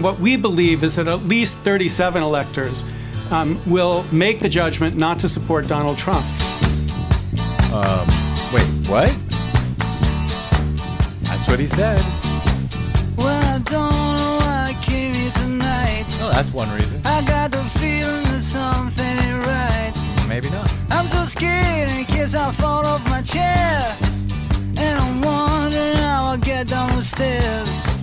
What we believe is that at least 37 electors um, will make the judgment not to support Donald Trump. Um, wait, what? That's what he said. Well, I don't know why I came here tonight. Oh, that's one reason. I got the feeling that something ain't right. Maybe not. I'm so scared in case I fall off my chair. And I'm wondering how I'll get down the stairs.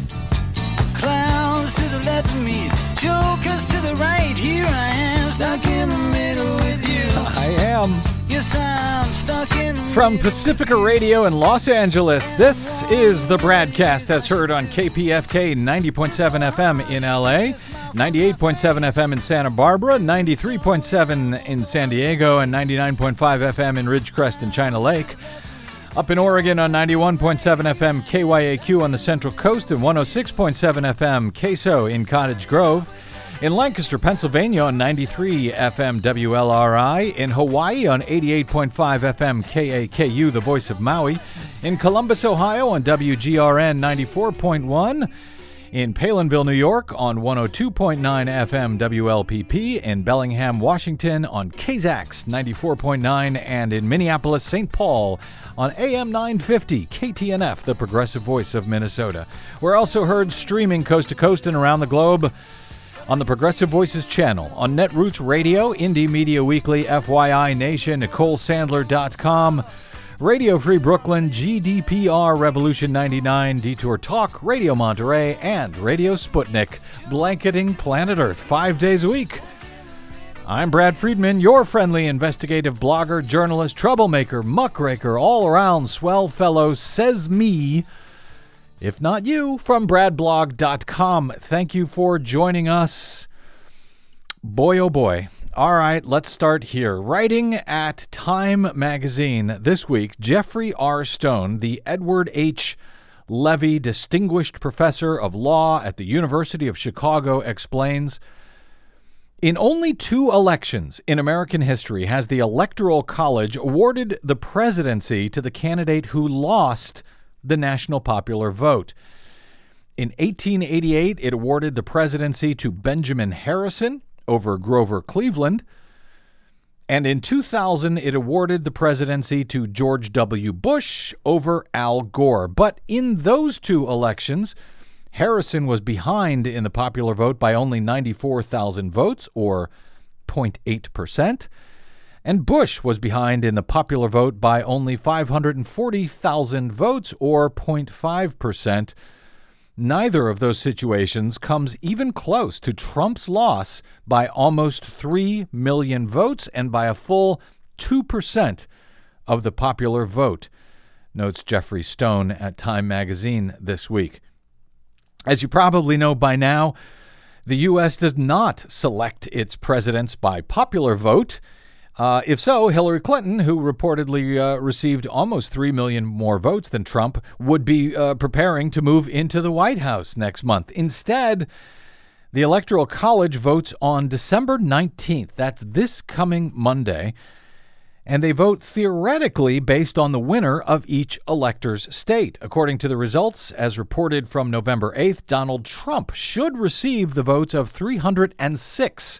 To the left of me, jokers to the right. Here I am, stuck in the middle with you. I am. Yes, I'm stuck in the From. Pacifica Radio in Los Angeles, this is the BradCast as heard on KPFK 90.7 FM in LA, 98.7 FM in Santa Barbara, 93.7 in San Diego, and 99.5 FM in Ridgecrest and China Lake. Up in Oregon on 91.7 FM KYAQ on the Central Coast and 106.7 FM KSO in Cottage Grove. In Lancaster, Pennsylvania on 93 FM WLRI. In Hawaii on 88.5 FM KAKU, the voice of Maui. In Columbus, Ohio on WGRN 94.1. In Palenville, New York on 102.9 FM WLPP. In Bellingham, Washington on KZAX 94.9. And in Minneapolis, St. Paul on AM 950 KTNF, the progressive voice of Minnesota. We're also heard streaming coast to coast and around the globe on the Progressive Voices channel, on Netroots Radio, Indie Media Weekly, FYI Nation, NicoleSandler.com, Radio Free Brooklyn, GDPR Revolution 99, Detour Talk, Radio Monterey, and Radio Sputnik, blanketing planet Earth five days a week. I'm Brad Friedman, your friendly investigative blogger, journalist, troublemaker, muckraker, all around swell fellow, says me. If not you, from bradblog.com. Thank you for joining us. Boy, oh boy. All right, let's start here. Writing at Time magazine this week, Geoffrey R. Stone, the Edward H. Levi Distinguished Professor of Law at the University of Chicago, explains. In only two elections in American history has the Electoral College awarded the presidency to the candidate who lost the national popular vote. In 1888, it awarded the presidency to Benjamin Harrison over Grover Cleveland. And in 2000, it awarded the presidency to George W. Bush over Al Gore. But in those two elections, Harrison was behind in the popular vote by only 94,000 votes, or 0.8%, and Bush was behind in the popular vote by only 540,000 votes, or 0.5%. Neither of those situations comes even close to Trump's loss by almost 3 million votes and by a full 2% of the popular vote, notes Geoffrey Stone at Time magazine this week. As you probably know by now, the U.S. does not select its presidents by popular vote. Uh, if so, Hillary Clinton, who reportedly uh, received almost 3 million more votes than Trump, would be uh, preparing to move into the White House next month. Instead, the Electoral College votes on December 19th. That's this coming Monday. And they vote theoretically based on the winner of each elector's state. According to the results, as reported from November 8th, Donald Trump should receive the votes of 306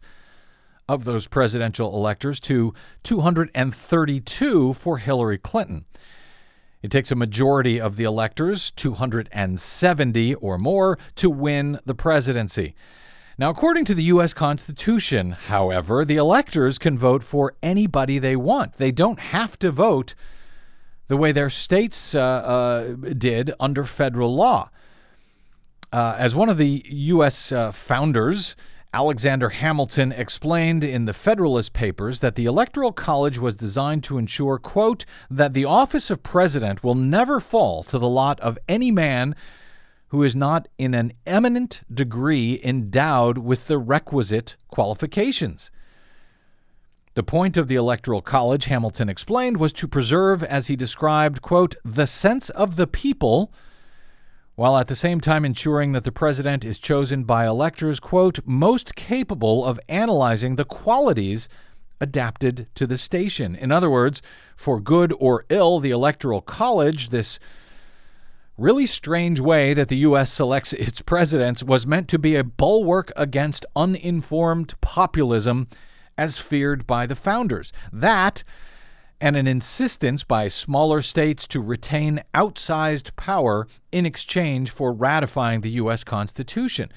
of those presidential electors to 232 for Hillary Clinton. It takes a majority of the electors, 270 or more, to win the presidency. Now, according to the U.S. Constitution, however, the electors can vote for anybody they want. They don't have to vote the way their states uh, uh, did under federal law. Uh, as one of the U.S. Uh, founders, Alexander Hamilton explained in the Federalist Papers that the Electoral College was designed to ensure, quote, that the office of president will never fall to the lot of any man who is not in an eminent degree endowed with the requisite qualifications. The point of the Electoral College, Hamilton explained, was to preserve, as he described, quote, the sense of the people, while at the same time ensuring that the president is chosen by electors, quote, most capable of analyzing the qualities adapted to the station. In other words, for good or ill, the Electoral College, this really strange way that the U.S. selects its presidents was meant to be a bulwark against uninformed populism as feared by the founders. That and an insistence by smaller states to retain outsized power in exchange for ratifying the U.S. Constitution.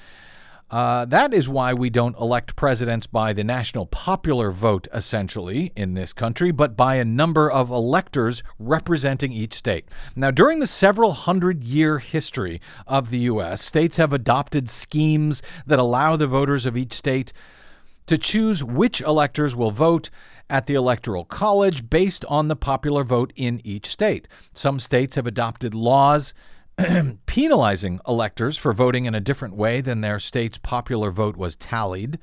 Uh, that is why we don't elect presidents by the national popular vote, essentially, in this country, but by a number of electors representing each state. Now, during the several hundred year history of the U.S., states have adopted schemes that allow the voters of each state to choose which electors will vote at the Electoral College based on the popular vote in each state. Some states have adopted laws penalizing electors for voting in a different way than their state's popular vote was tallied.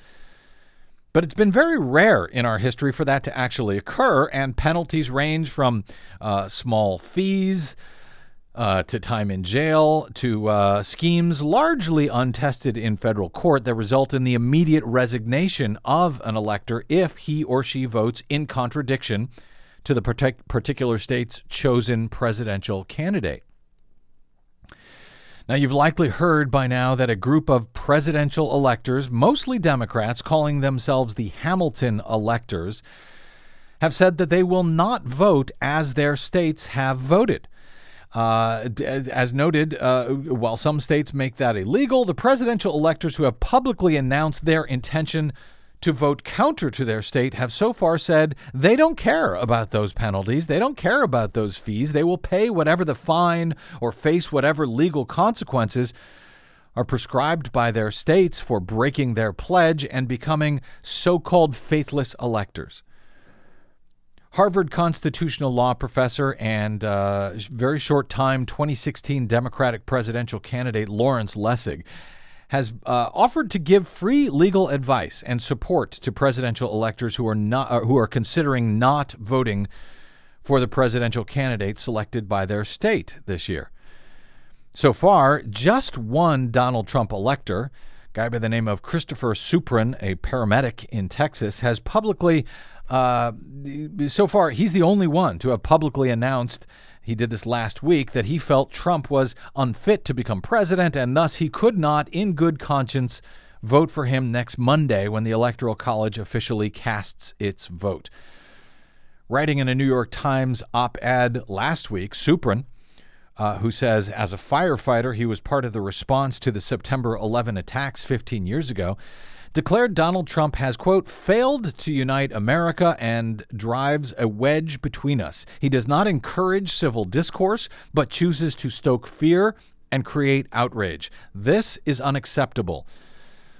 But it's been very rare in our history for that to actually occur, and penalties range from uh, small fees uh, to time in jail to uh, schemes largely untested in federal court that result in the immediate resignation of an elector if he or she votes in contradiction to the particular state's chosen presidential candidate. Now, you've likely heard by now that a group of presidential electors, mostly Democrats, calling themselves the Hamilton electors, have said that they will not vote as their states have voted. Uh, as noted, uh, while some states make that illegal, the presidential electors who have publicly announced their intention to vote counter to their state have so far said they don't care about those penalties. They don't care about those fees. They will pay whatever the fine or face whatever legal consequences are prescribed by their states for breaking their pledge and becoming so called faithless electors. Harvard constitutional law professor and uh, very short time 2016 Democratic presidential candidate Lawrence Lessig has uh, offered to give free legal advice and support to presidential electors who are not uh, who are considering not voting for the presidential candidate selected by their state this year. So far, just one Donald Trump elector, guy by the name of Christopher Suprun, a paramedic in Texas, has publicly uh, so far, he's the only one to have publicly announced he did this last week that he felt Trump was unfit to become president and thus he could not, in good conscience, vote for him next Monday when the Electoral College officially casts its vote. Writing in a New York Times op ed last week, Suprun, uh, who says, as a firefighter, he was part of the response to the September 11 attacks 15 years ago, declared Donald Trump has, quote, failed to unite America and drives a wedge between us. He does not encourage civil discourse, but chooses to stoke fear and create outrage. This is unacceptable.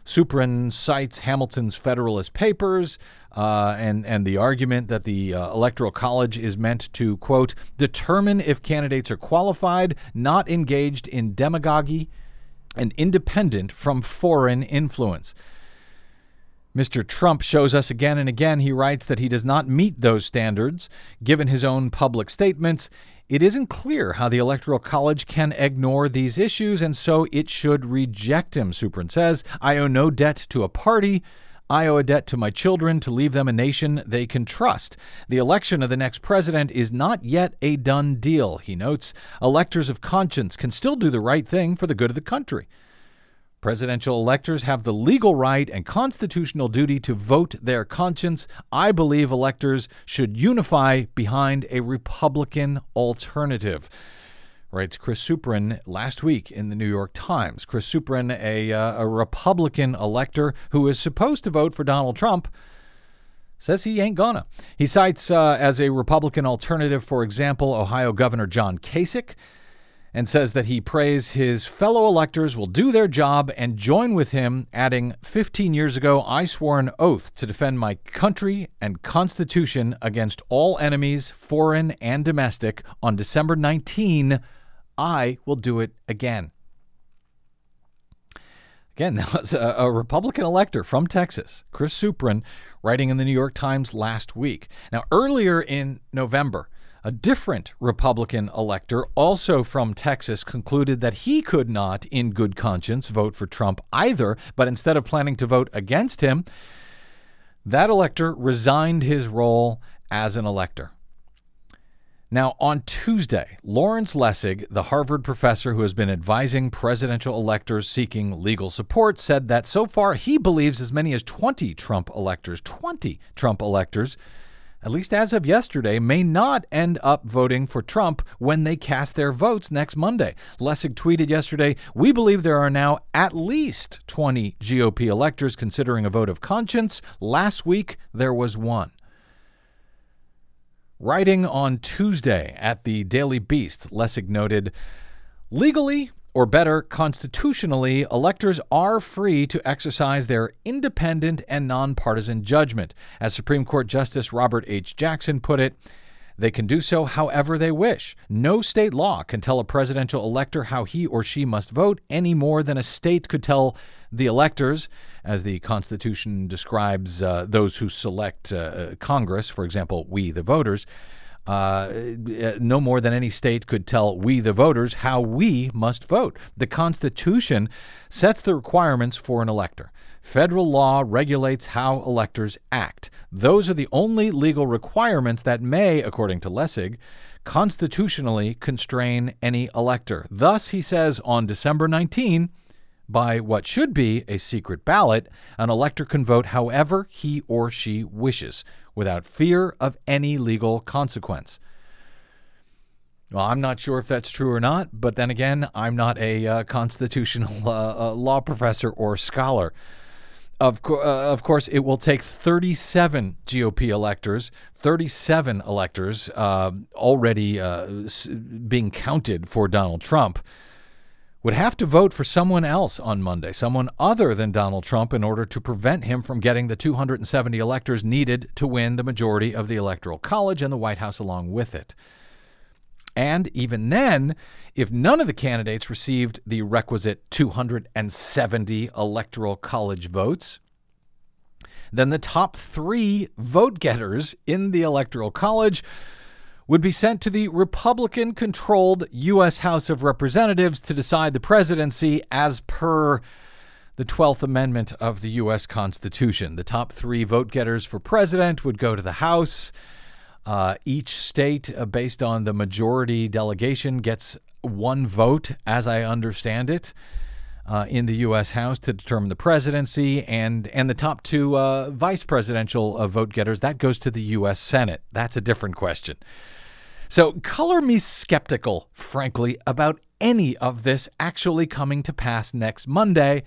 Suprun cites Hamilton's Federalist Papers uh, and and the argument that the uh, Electoral College is meant to quote determine if candidates are qualified, not engaged in demagoguery, and independent from foreign influence. Mr. Trump shows us again and again, he writes, that he does not meet those standards. Given his own public statements, it isn't clear how the Electoral College can ignore these issues, and so it should reject him, Suprun says. I owe no debt to a party. I owe a debt to my children to leave them a nation they can trust. The election of the next president is not yet a done deal, he notes. Electors of conscience can still do the right thing for the good of the country. Presidential electors have the legal right and constitutional duty to vote their conscience. I believe electors should unify behind a Republican alternative. Writes Chris Suprun last week in the New York Times. Chris Suprun, a, uh, a Republican elector who is supposed to vote for Donald Trump, says he ain't gonna. He cites uh, as a Republican alternative, for example, Ohio Governor John Kasich and says that he prays his fellow electors will do their job and join with him, adding, 15 years ago, I swore an oath to defend my country and Constitution against all enemies, foreign and domestic. On December 19, I will do it again. Again, that was a, a Republican elector from Texas, Chris Suprun, writing in the New York Times last week. Now, earlier in November, a different Republican elector, also from Texas, concluded that he could not, in good conscience, vote for Trump either, but instead of planning to vote against him, that elector resigned his role as an elector. Now, on Tuesday, Lawrence Lessig, the Harvard professor who has been advising presidential electors seeking legal support, said that so far he believes as many as 20 Trump electors, 20 Trump electors, at least as of yesterday, may not end up voting for Trump when they cast their votes next Monday. Lessig tweeted yesterday We believe there are now at least 20 GOP electors considering a vote of conscience. Last week, there was one. Writing on Tuesday at the Daily Beast, Lessig noted Legally, or better, constitutionally, electors are free to exercise their independent and nonpartisan judgment. As Supreme Court Justice Robert H. Jackson put it, they can do so however they wish. No state law can tell a presidential elector how he or she must vote any more than a state could tell the electors, as the Constitution describes uh, those who select uh, Congress, for example, we the voters. Uh, no more than any state could tell we, the voters, how we must vote. The Constitution sets the requirements for an elector. Federal law regulates how electors act. Those are the only legal requirements that may, according to Lessig, constitutionally constrain any elector. Thus, he says on December 19, by what should be a secret ballot, an elector can vote however he or she wishes, without fear of any legal consequence. Well, I'm not sure if that's true or not, but then again, I'm not a uh, constitutional uh, uh, law professor or scholar. Of, co- uh, of course, it will take 37 GOP electors, 37 electors uh, already being counted for Donald Trump would have to vote for someone else on Monday, someone other than Donald Trump, in order to prevent him from getting the 270 electors needed to win the majority of the Electoral College and the White House along with it. And even then, if none of the candidates received the requisite 270 Electoral College votes, then the top three vote getters in the Electoral College would be sent to the Republican controlled U.S. House of Representatives to decide the presidency as per the 12th Amendment of the U.S. Constitution. The top three vote getters for president would go to the House. Uh, each state, uh, based on the majority delegation, gets one vote, as I understand it. Uh, in the U.S. House to determine the presidency, and and the top two uh, vice presidential uh, vote getters that goes to the U.S. Senate. That's a different question. So, color me skeptical, frankly, about any of this actually coming to pass next Monday.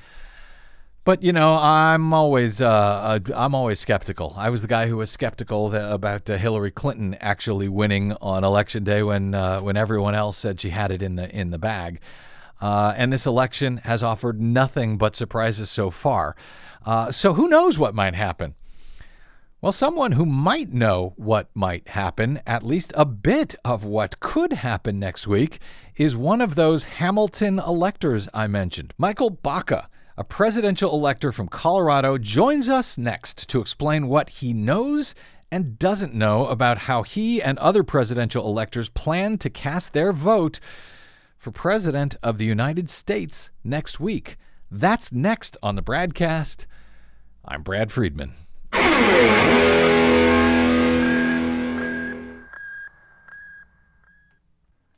But you know, I'm always uh, uh, I'm always skeptical. I was the guy who was skeptical about uh, Hillary Clinton actually winning on election day when uh, when everyone else said she had it in the in the bag. Uh, and this election has offered nothing but surprises so far. Uh, so who knows what might happen? Well, someone who might know what might happen, at least a bit of what could happen next week, is one of those Hamilton electors I mentioned. Micheal Baca, a presidential elector from Colorado, joins us next to explain what he knows and doesn't know about how he and other presidential electors plan to cast their vote for President of the United States next week. That's next on the BradCast. I'm Brad Friedman. Música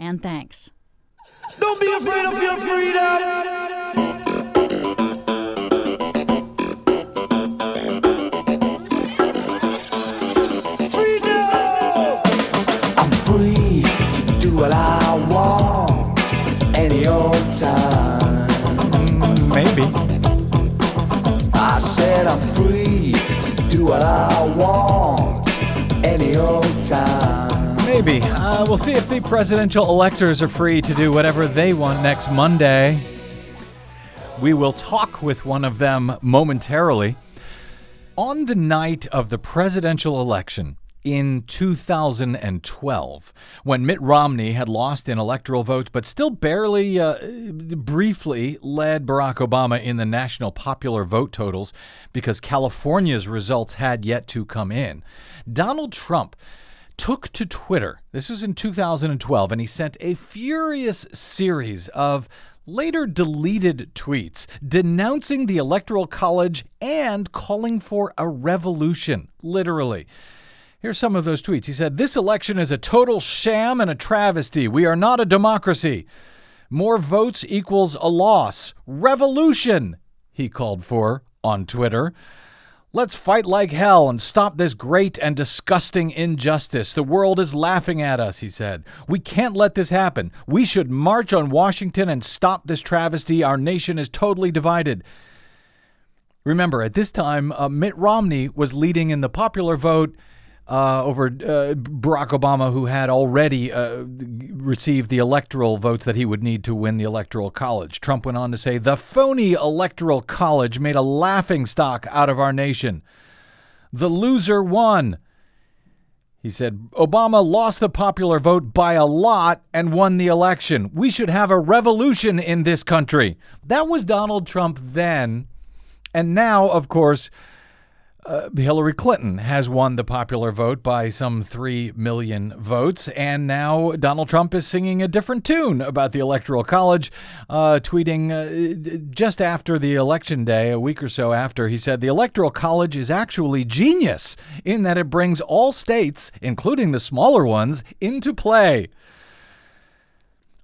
and thanks. Don't be afraid of your freedom. I'm free to do what I want any old time. Maybe. I said I'm free to do what I want any old time. Maybe. Uh, we'll see if the presidential electors are free to do whatever they want next Monday. We will talk with one of them momentarily. On the night of the presidential election, in 2012 when Mitt Romney had lost in electoral votes but still barely, uh, briefly led Barack Obama in the national popular vote totals because California's results had yet to come in. Donald Trump took to Twitter, this was in 2012, and he sent a furious series of later deleted tweets denouncing the Electoral College and calling for a revolution, literally. Here's some of those tweets. He said, This election is a total sham and a travesty. We are not a democracy. More votes equals a loss. Revolution, he called for on Twitter. Let's fight like hell and stop this great and disgusting injustice. The world is laughing at us, he said. We can't let this happen. We should march on Washington and stop this travesty. Our nation is totally divided. Remember, at this time, uh, Mitt Romney was leading in the popular vote uh, over uh, Barack Obama, who had already uh, received the electoral votes that he would need to win the Electoral College. Trump went on to say, The phony Electoral College made a laughing stock out of our nation. The loser won. He said, Obama lost the popular vote by a lot and won the election. We should have a revolution in this country. That was Donald Trump then. And now, of course, uh, Hillary Clinton has won the popular vote by some 3 million votes. And now Donald Trump is singing a different tune about the Electoral College, uh, tweeting uh, just after the election day, a week or so after, he said, The Electoral College is actually genius in that it brings all states, including the smaller ones, into play.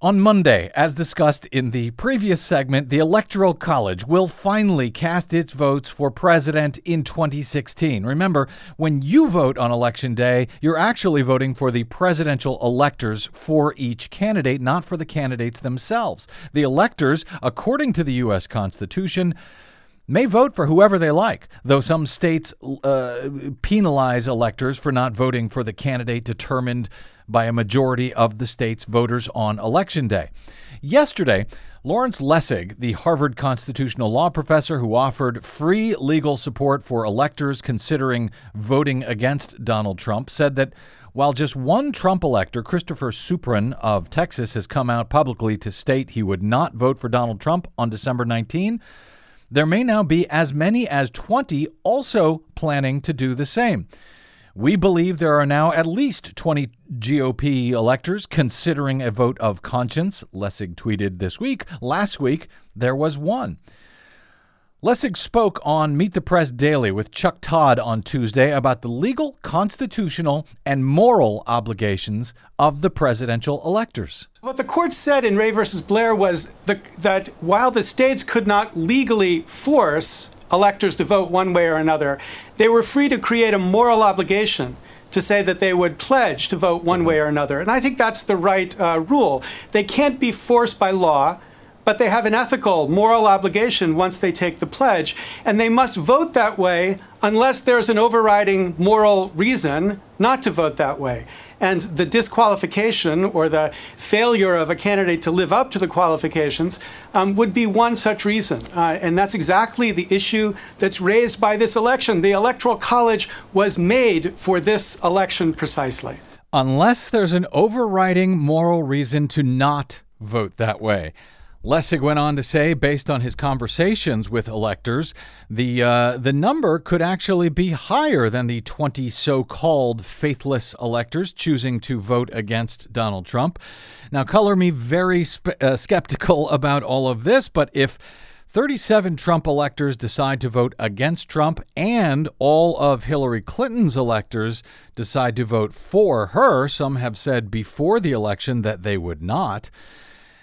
On Monday, as discussed in the previous segment, the Electoral College will finally cast its votes for president in 2016. Remember, when you vote on Election Day, you're actually voting for the presidential electors for each candidate, not for the candidates themselves. The electors, according to the U.S. Constitution, may vote for whoever they like, though some states uh, penalize electors for not voting for the candidate determined by a majority of the state's voters on Election Day. Yesterday, Lawrence Lessig, the Harvard constitutional law professor who offered free legal support for electors considering voting against Donald Trump, said that while just one Trump elector, Christopher Suprun of Texas, has come out publicly to state he would not vote for Donald Trump on December 19, there may now be as many as 20 also planning to do the same. We believe there are now at least 20 GOP electors considering a vote of conscience, Lessig tweeted this week. Last week, there was one. Lessig spoke on Meet the Press Daily with Chuck Todd on Tuesday about the legal, constitutional, and moral obligations of the presidential electors. What the court said in Ray versus Blair was the, that while the states could not legally force electors to vote one way or another, they were free to create a moral obligation to say that they would pledge to vote one way or another. And I think that's the right uh, rule. They can't be forced by law, but they have an ethical, moral obligation once they take the pledge. And they must vote that way unless there's an overriding moral reason not to vote that way. And the disqualification or the failure of a candidate to live up to the qualifications um, would be one such reason. Uh, and that's exactly the issue that's raised by this election. The Electoral College was made for this election precisely. Unless there's an overriding moral reason to not vote that way. Lessig went on to say, based on his conversations with electors, the uh, the number could actually be higher than the 20 so-called faithless electors choosing to vote against Donald Trump. Now, color me very uh, skeptical about all of this, but if 37 Trump electors decide to vote against Trump, and all of Hillary Clinton's electors decide to vote for her. Some have said before the election that they would not.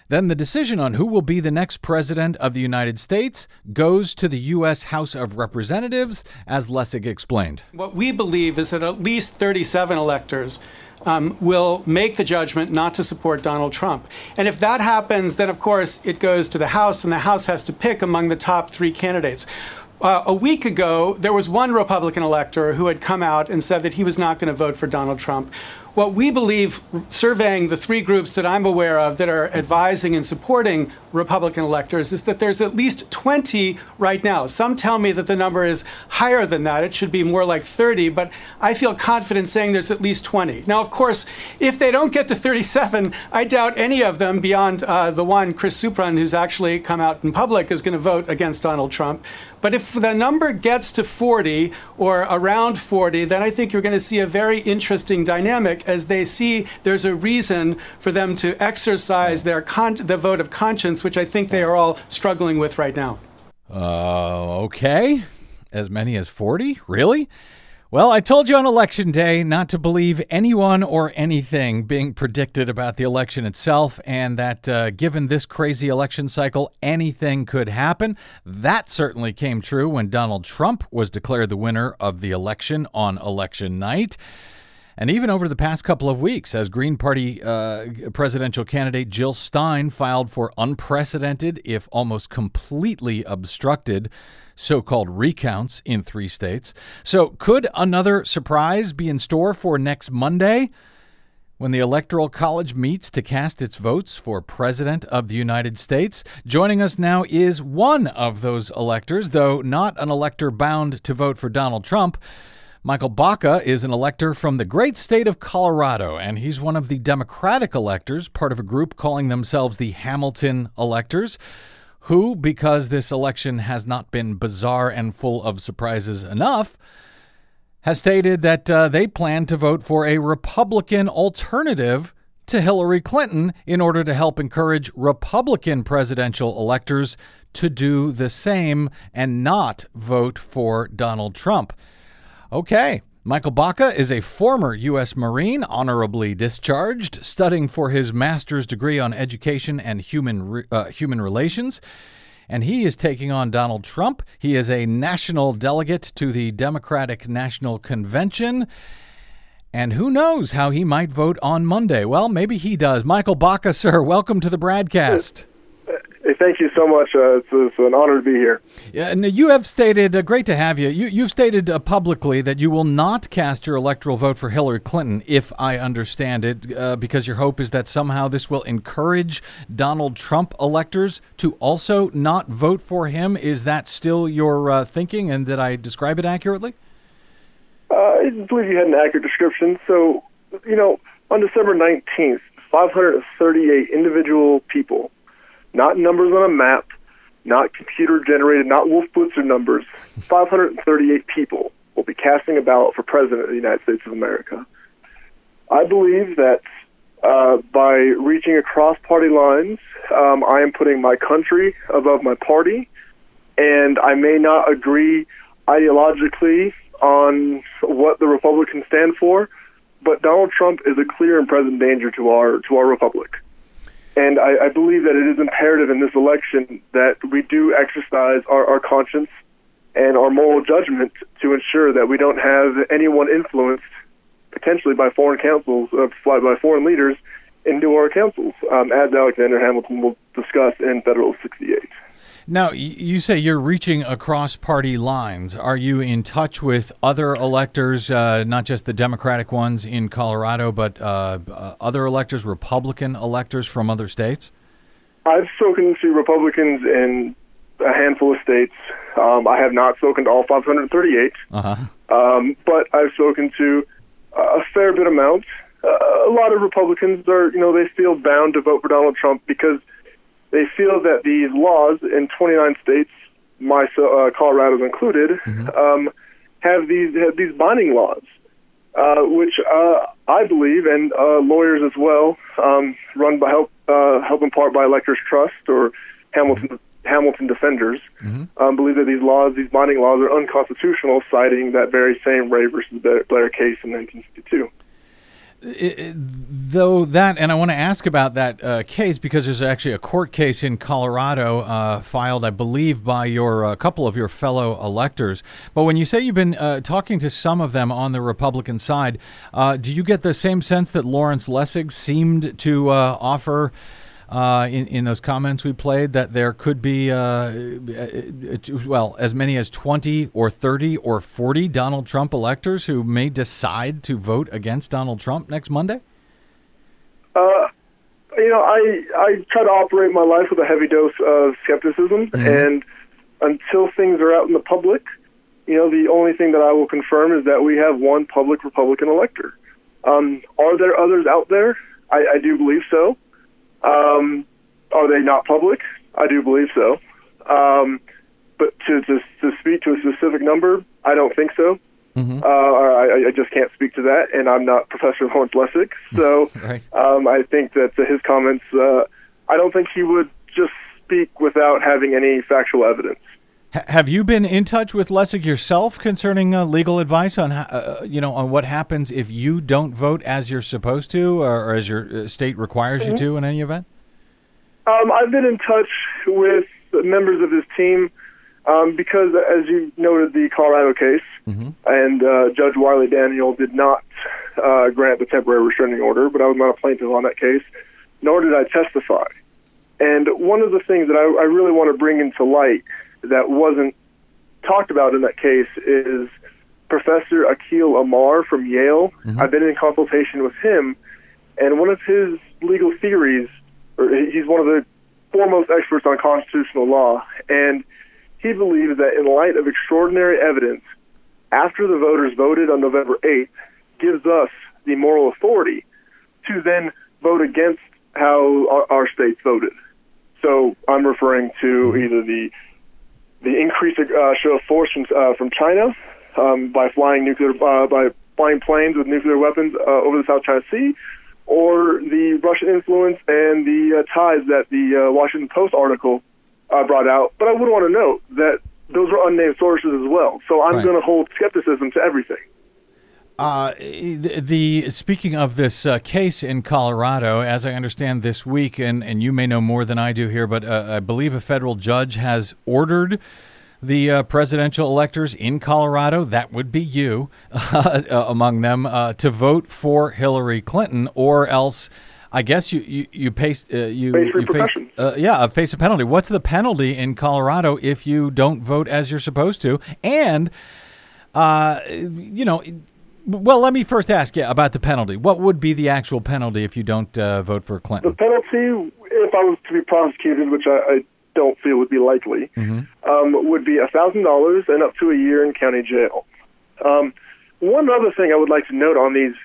Then the decision on who will be the next president of the United States goes to the U.S. House of Representatives, as Lessig explained. What we believe is that at least 37 electors um, will make the judgment not to support Donald Trump. And if that happens, then of course it goes to the House, and the House has to pick among the top three candidates. Uh, a week ago, there was one Republican elector who had come out and said that he was not going to vote for Donald Trump. What we believe, surveying the three groups that I'm aware of that are advising and supporting Republican electors, is that there's at least 20 right now. Some tell me that the number is higher than that. It should be more like 30, but I feel confident saying there's at least 20. Now, of course, if they don't get to 37, I doubt any of them, beyond uh, the one, Chris Suprun, who's actually come out in public, is going to vote against Donald Trump. But if the number gets to 40 or around 40, then I think you're going to see a very interesting dynamic as they see there's a reason for them to exercise their con- the vote of conscience, which I think they are all struggling with right now. Uh, okay. As many as 40? Really? Well, I told you on election day not to believe anyone or anything being predicted about the election itself, and that uh, given this crazy election cycle, anything could happen. That certainly came true when Donald Trump was declared the winner of the election on election night. And even over the past couple of weeks, as Green Party uh, presidential candidate Jill Stein filed for unprecedented, if almost completely obstructed, so called recounts in three states. So, could another surprise be in store for next Monday? When the Electoral College meets to cast its votes for President of the United States, joining us now is one of those electors, though not an elector bound to vote for Donald Trump. Micheal Baca is an elector from the great state of Colorado, and he's one of the Democratic electors, part of a group calling themselves the Hamilton electors who, because this election has not been bizarre and full of surprises enough, has stated that uh, they plan to vote for a Republican alternative to Hillary Clinton in order to help encourage Republican presidential electors to do the same and not vote for Donald Trump. Okay. Micheal Baca is a former U.S. Marine, honorably discharged, studying for his master's degree on education and human uh, human relations. And he is taking on Donald Trump. He is a national delegate to the Democratic National Convention. And who knows how he might vote on Monday? Well, maybe he does. Micheal Baca, sir, welcome to the BradCast. Hey, thank you so much. Uh, it's, it's, an honor to be here. Yeah, and you have stated, uh, great to have you. you you've stated uh, publicly that you will not cast your electoral vote for Hillary Clinton, if I understand it, uh, because your hope is that somehow this will encourage Donald Trump electors to also not vote for him. Is that still your uh, thinking, and did I describe it accurately? Uh, I believe you had an accurate description. So, you know, on December 19th, 538 individual people not numbers on a map, not computer generated, not Wolf Blitzer numbers. 538 people will be casting a ballot for president of the United States of America. I believe that uh, by reaching across party lines, um, I am putting my country above my party, and I may not agree ideologically on what the Republicans stand for, but Donald Trump is a clear and present danger to our to our republic. And I, I believe that it is imperative in this election that we do exercise our, our conscience and our moral judgment to ensure that we don't have anyone influenced potentially by foreign councils, uh, by foreign leaders, into our councils, um, as Alexander Hamilton will discuss in Federal 68. Now, you say you're reaching across party lines. Are you in touch with other electors, uh, not just the Democratic ones in Colorado, but uh, uh, other electors, Republican electors from other states? I've spoken to Republicans in a handful of states. Um, I have not spoken to all 538, uh-huh. um, but I've spoken to a fair bit amount. Uh, a lot of Republicans are, you know, they feel bound to vote for Donald Trump because – they feel that these laws in 29 states, my uh, Colorado's included, mm-hmm. um, have these have these binding laws, uh, which uh, I believe, and uh, lawyers as well, um, run by help uh, help in part by Electors Trust or Hamilton. Mm-hmm. Hamilton defenders mm-hmm. um, believe that these laws, these binding laws, are unconstitutional, citing that very same Ray versus Blair case in 1962 though that, and I want to ask about that uh, case because there's actually a court case in Colorado uh, filed, I believe, by your a uh, couple of your fellow electors. But when you say you've been uh, talking to some of them on the Republican side, uh, do you get the same sense that Lawrence Lessig seemed to uh, offer? Uh, in in those comments we played that there could be uh, uh, well as many as twenty or thirty or forty Donald Trump electors who may decide to vote against Donald Trump next Monday? Uh, you know, I I try to operate my life with a heavy dose of skepticism, and until things are out in the public, you know, the only thing that I will confirm is that we have one public Republican elector. Um, are there others out there? I, I do believe so. Um, are they not public? I do believe so. Um, but to, to to speak to a specific number, I don't think so. Mhm. Uh, I, I just can't speak to that, and I'm not Professor Lawrence Lessig. So Right. um, I think that his comments, uh, I don't think he would just speak without having any factual evidence. Ha- have you been in touch with Lessig yourself concerning uh, legal advice on uh, you know on what happens if you don't vote as you're supposed to or, or as your uh, state requires you to in any event? Um, I've been in touch with members of his team um, because, as you noted, the Colorado case, and uh, Judge Wiley Daniel did not uh, grant the temporary restraining order, but I was not a plaintiff on that case, nor did I testify. And one of the things that I, I really want to bring into light that wasn't talked about in that case is Professor Akhil Amar from Yale. Mm-hmm. I've been in consultation with him, and one of his legal theories, or he's one of the foremost experts on constitutional law, and he believes that in light of extraordinary evidence, after the voters voted on November 8th, gives us the moral authority to then vote against how our, our states voted. So I'm referring to mm-hmm. either the the increased uh, show of force from uh, from China um, by flying nuclear uh, by flying planes with nuclear weapons uh, over the South China Sea, or the Russian influence and the uh, ties that the uh, Washington Post article uh, brought out. But I would want to note that those were unnamed sources as well. So I'm Right. going to hold skepticism to everything. Uh, the, the speaking of this uh, case in Colorado, as I understand this week, and, and you may know more than I do here, but uh, I believe a federal judge has ordered the uh, presidential electors in Colorado, that would be you, uh, among them, uh, to vote for Hillary Clinton, or else. I guess you you you face uh, you, Face you face uh, yeah face a penalty. What's the penalty in Colorado if you don't vote as you're supposed to? And uh, you know, well, let me first ask you about the penalty. What would be the actual penalty if you don't uh, vote for Clinton? The penalty, if I was to be prosecuted, which I, I don't feel would be likely, um, would be thousand dollars and up to a year in county jail. Um, one other thing I would like to note on these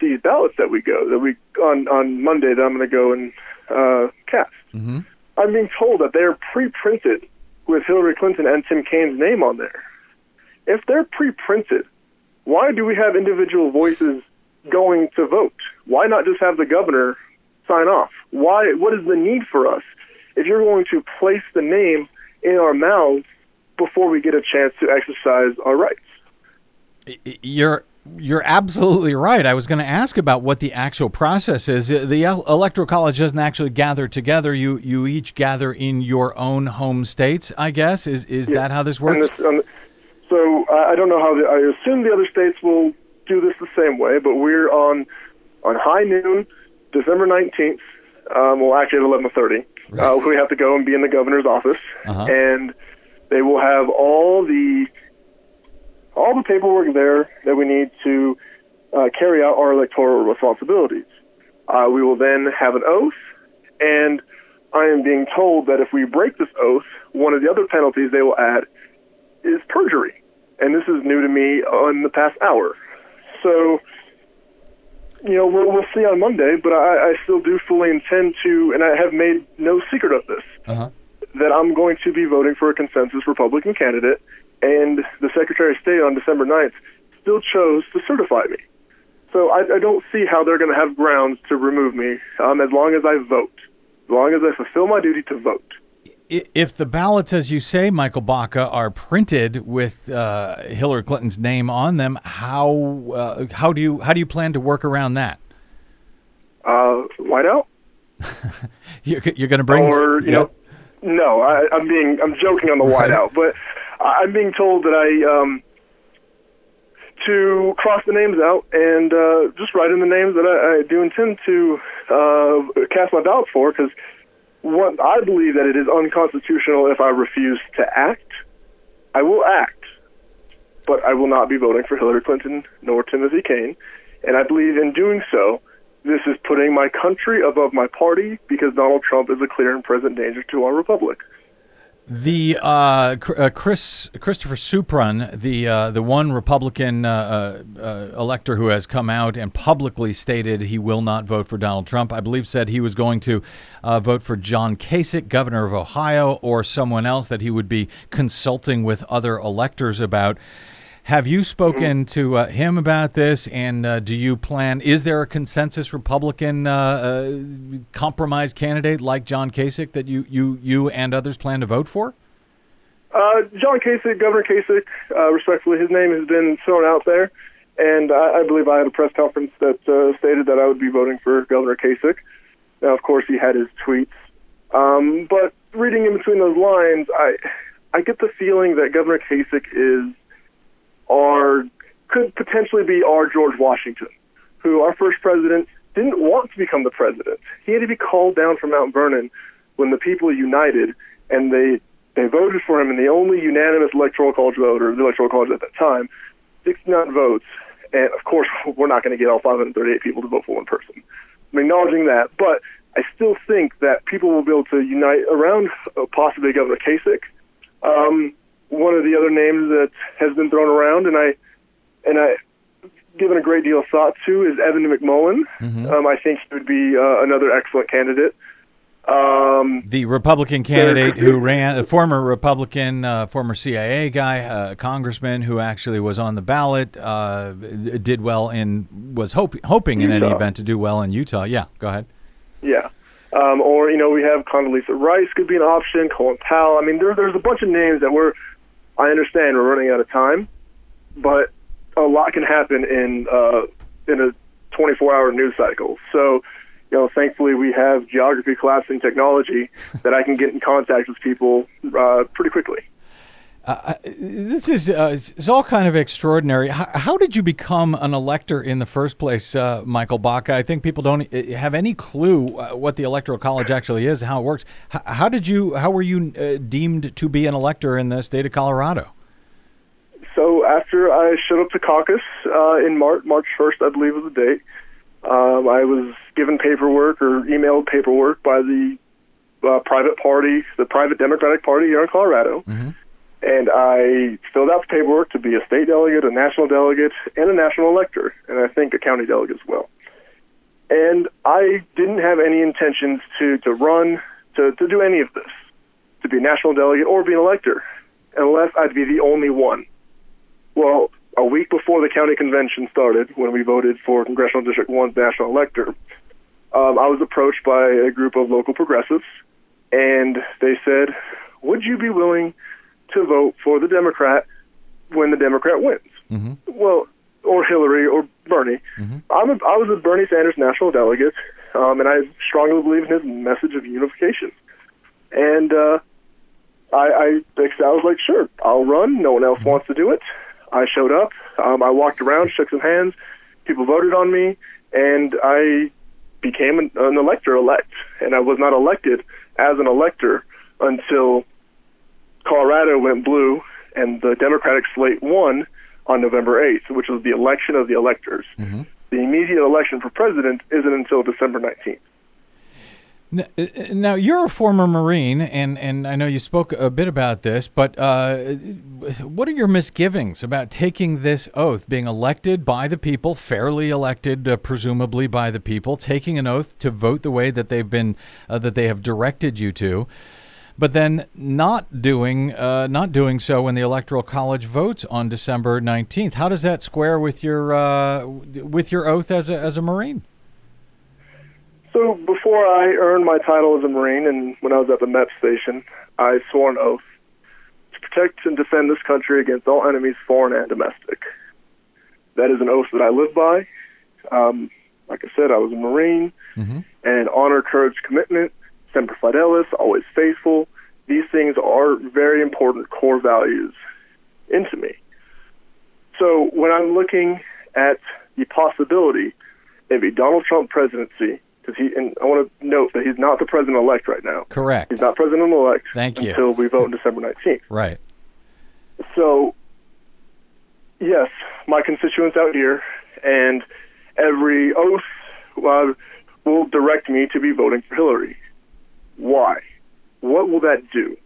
these ballots that we go that we on on Monday that I'm going to go and uh, cast. I'm being told that they're pre-printed with Hillary Clinton and Tim Kaine's name on there. If they're pre-printed, why do we have individual voices going to vote? Why not just have the governor sign off? Why? What is the need for us if you're going to place the name in our mouths before we get a chance to exercise our rights? You're you're absolutely right. I was going to ask about what the actual process is. Uh, The electoral college doesn't actually gather together. You you each gather in your own home states. I guess is is that how this works? this- um, I I don't know how. The, I assume the other states will do this the same way, but we're on on high noon, December nineteenth. Um, well, actually at eleven thirty. Uh, we have to go and be in the governor's office, Uh-huh. and they will have all the all the paperwork there that we need to uh, carry out our electoral responsibilities. Uh, we will then have an oath, and I am being told that if we break this oath, one of the other penalties they will add is perjury. And this is new to me in the past hour. So, you know, we'll, we'll see on Monday, but I, I still do fully intend to, and I have made no secret of this, Uh-huh. that I'm going to be voting for a consensus Republican candidate, and the Secretary of State on December 9th still chose to certify me. So I, I don't see how they're going to have grounds to remove me um, as long as I vote, as long as I fulfill my duty to vote. If the ballots, as you say, Micheal Baca, are printed with uh, Hillary Clinton's name on them, how uh, how do you how do you plan to work around that? Uh, whiteout? You're, you're going to bring or you know, no, I, I'm being I'm joking on the Right. whiteout, but I'm being told that I um to cross the names out and uh, just write in the names that I, I do intend to uh, cast my ballot for, because what I believe that it is unconstitutional if I refuse to act. I will act, but I will not be voting for Hillary Clinton nor Timothy Kaine. And I believe in doing so, this is putting my country above my party because Donald Trump is a clear and present danger to our republic. The uh, uh, Chris Christopher Suprun, the uh, the one Republican uh, uh, uh, elector who has come out and publicly stated he will not vote for Donald Trump, I believe said he was going to vote for John Kasich, governor of Ohio, or someone else that he would be consulting with other electors about. Have you spoken to uh, him about this? And uh, do you plan? Is there a consensus Republican uh, uh compromise candidate like John Kasich that you you you and others plan to vote for? Uh, John Kasich, Governor Kasich, uh, respectfully, his name has been thrown out there, and I, I believe I had a press conference that stated that I would be voting for Governor Kasich. Now, of course, he had his tweets, um, but reading in between those lines, I I get the feeling that Governor Kasich is are could potentially be our George Washington, who our first president didn't want to become the president. He had to be called down from Mount Vernon when the people united and they they voted for him in the only unanimous electoral college vote, or the electoral college at that time, 69 votes. And of course, we're not going to get all 538 people to vote for one person. I'm acknowledging that, but I still think that people will be able to unite around uh, possibly Governor Kasich. Um, one of the other names that has been thrown around, and I and I given a great deal of thought to is Evan McMullin. Mm-hmm. Um, I think he would be uh, another excellent candidate. Um, the Republican candidate who ran, a former Republican, uh, former CIA guy, uh, congressman who actually was on the ballot, uh, did well in, was hope, hoping in any event to do well in Utah. Yeah, go ahead. Yeah. Um, or, you know, we have Condoleezza Rice could be an option, Colin Powell. I mean, there, there's a bunch of names that we're I understand we're running out of time, but a lot can happen in uh, in a 24-hour news cycle. So, you know, thankfully we have geography collapsing technology that I can get in contact with people uh, pretty quickly. Uh, this is uh, it's all kind of extraordinary. How, how, did you become an elector in the first place, uh, Micheal Baca? I think people don't uh, have any clue uh, what the electoral college actually is, how it works. How, how did you? How were you uh, deemed to be an elector in the state of Colorado? So after I showed up to caucus in March, March first, I believe was the date. Um, I was given paperwork or emailed paperwork by the private party, the private Democratic Party here in Colorado. Mm-hmm and I filled out the paperwork to be a state delegate, a national delegate, and a national elector, and I think a county delegate as well. And I didn't have any intentions to, to run, to, to do any of this, to be a national delegate or be an elector, unless I'd be the only one. Well, a week before the county convention started, when we voted for Congressional District 1's national elector, um, I was approached by a group of local progressives, and they said, Would you be willing to vote for the Democrat when the Democrat wins. Mm-hmm. Well, or Hillary or Bernie. Mm-hmm. I'm a, I was a Bernie Sanders national delegate, um, and I strongly believe in his message of unification. And uh, I, I, I was like, sure, I'll run. No one else mm-hmm. wants to do it. I showed up. Um, I walked around, shook some hands. People voted on me, and I became an, an elector elect. And I was not elected as an elector until Colorado went blue, and the Democratic slate won on November 8th, which was the election of the electors. Mm-hmm. The immediate election for president isn't until December 19th. Uh, now you're a former Marine, and, and I know you spoke a bit about this, but uh, what are your misgivings about taking this oath, being elected by the people, fairly elected, uh, presumably by the people, taking an oath to vote the way that they've been uh, that they have directed you to? But then not doing uh, not doing so when the electoral college votes on December nineteenth. How does that square with your uh, with your oath as a as a Marine? So before I earned my title as a Marine, and when I was at the MEP station, I swore an oath to protect and defend this country against all enemies, foreign and domestic. That is an oath that I live by. Um, like I said, I was a Marine, mm-hmm. and honor, courage, commitment semper fidelis, always faithful. These things are very important core values into me. So when I'm looking at the possibility of a Donald Trump presidency because he and I want to note that he's not the president elect right now. Correct. He's not president elect Thank you. until we vote on December 19th. Right. So, yes, my constituents out here and every oath uh, will direct me to be voting for Hillary. Why? What will that do?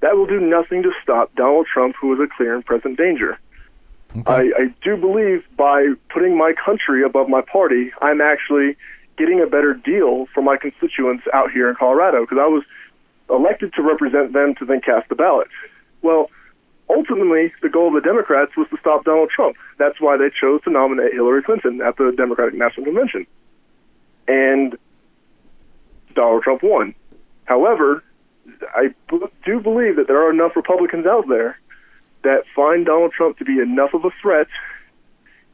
That will do nothing to stop Donald Trump, who is a clear and present danger. I, I do believe by putting my country above my party, I'm actually getting a better deal for my constituents out here in Colorado because I was elected to represent them to then cast the ballot. Well, ultimately, the goal of the Democrats was to stop Donald Trump. That's why they chose to nominate Hillary Clinton at the Democratic National Convention. And Donald Trump won. However, I do believe that there are enough Republicans out there that find Donald Trump to be enough of a threat,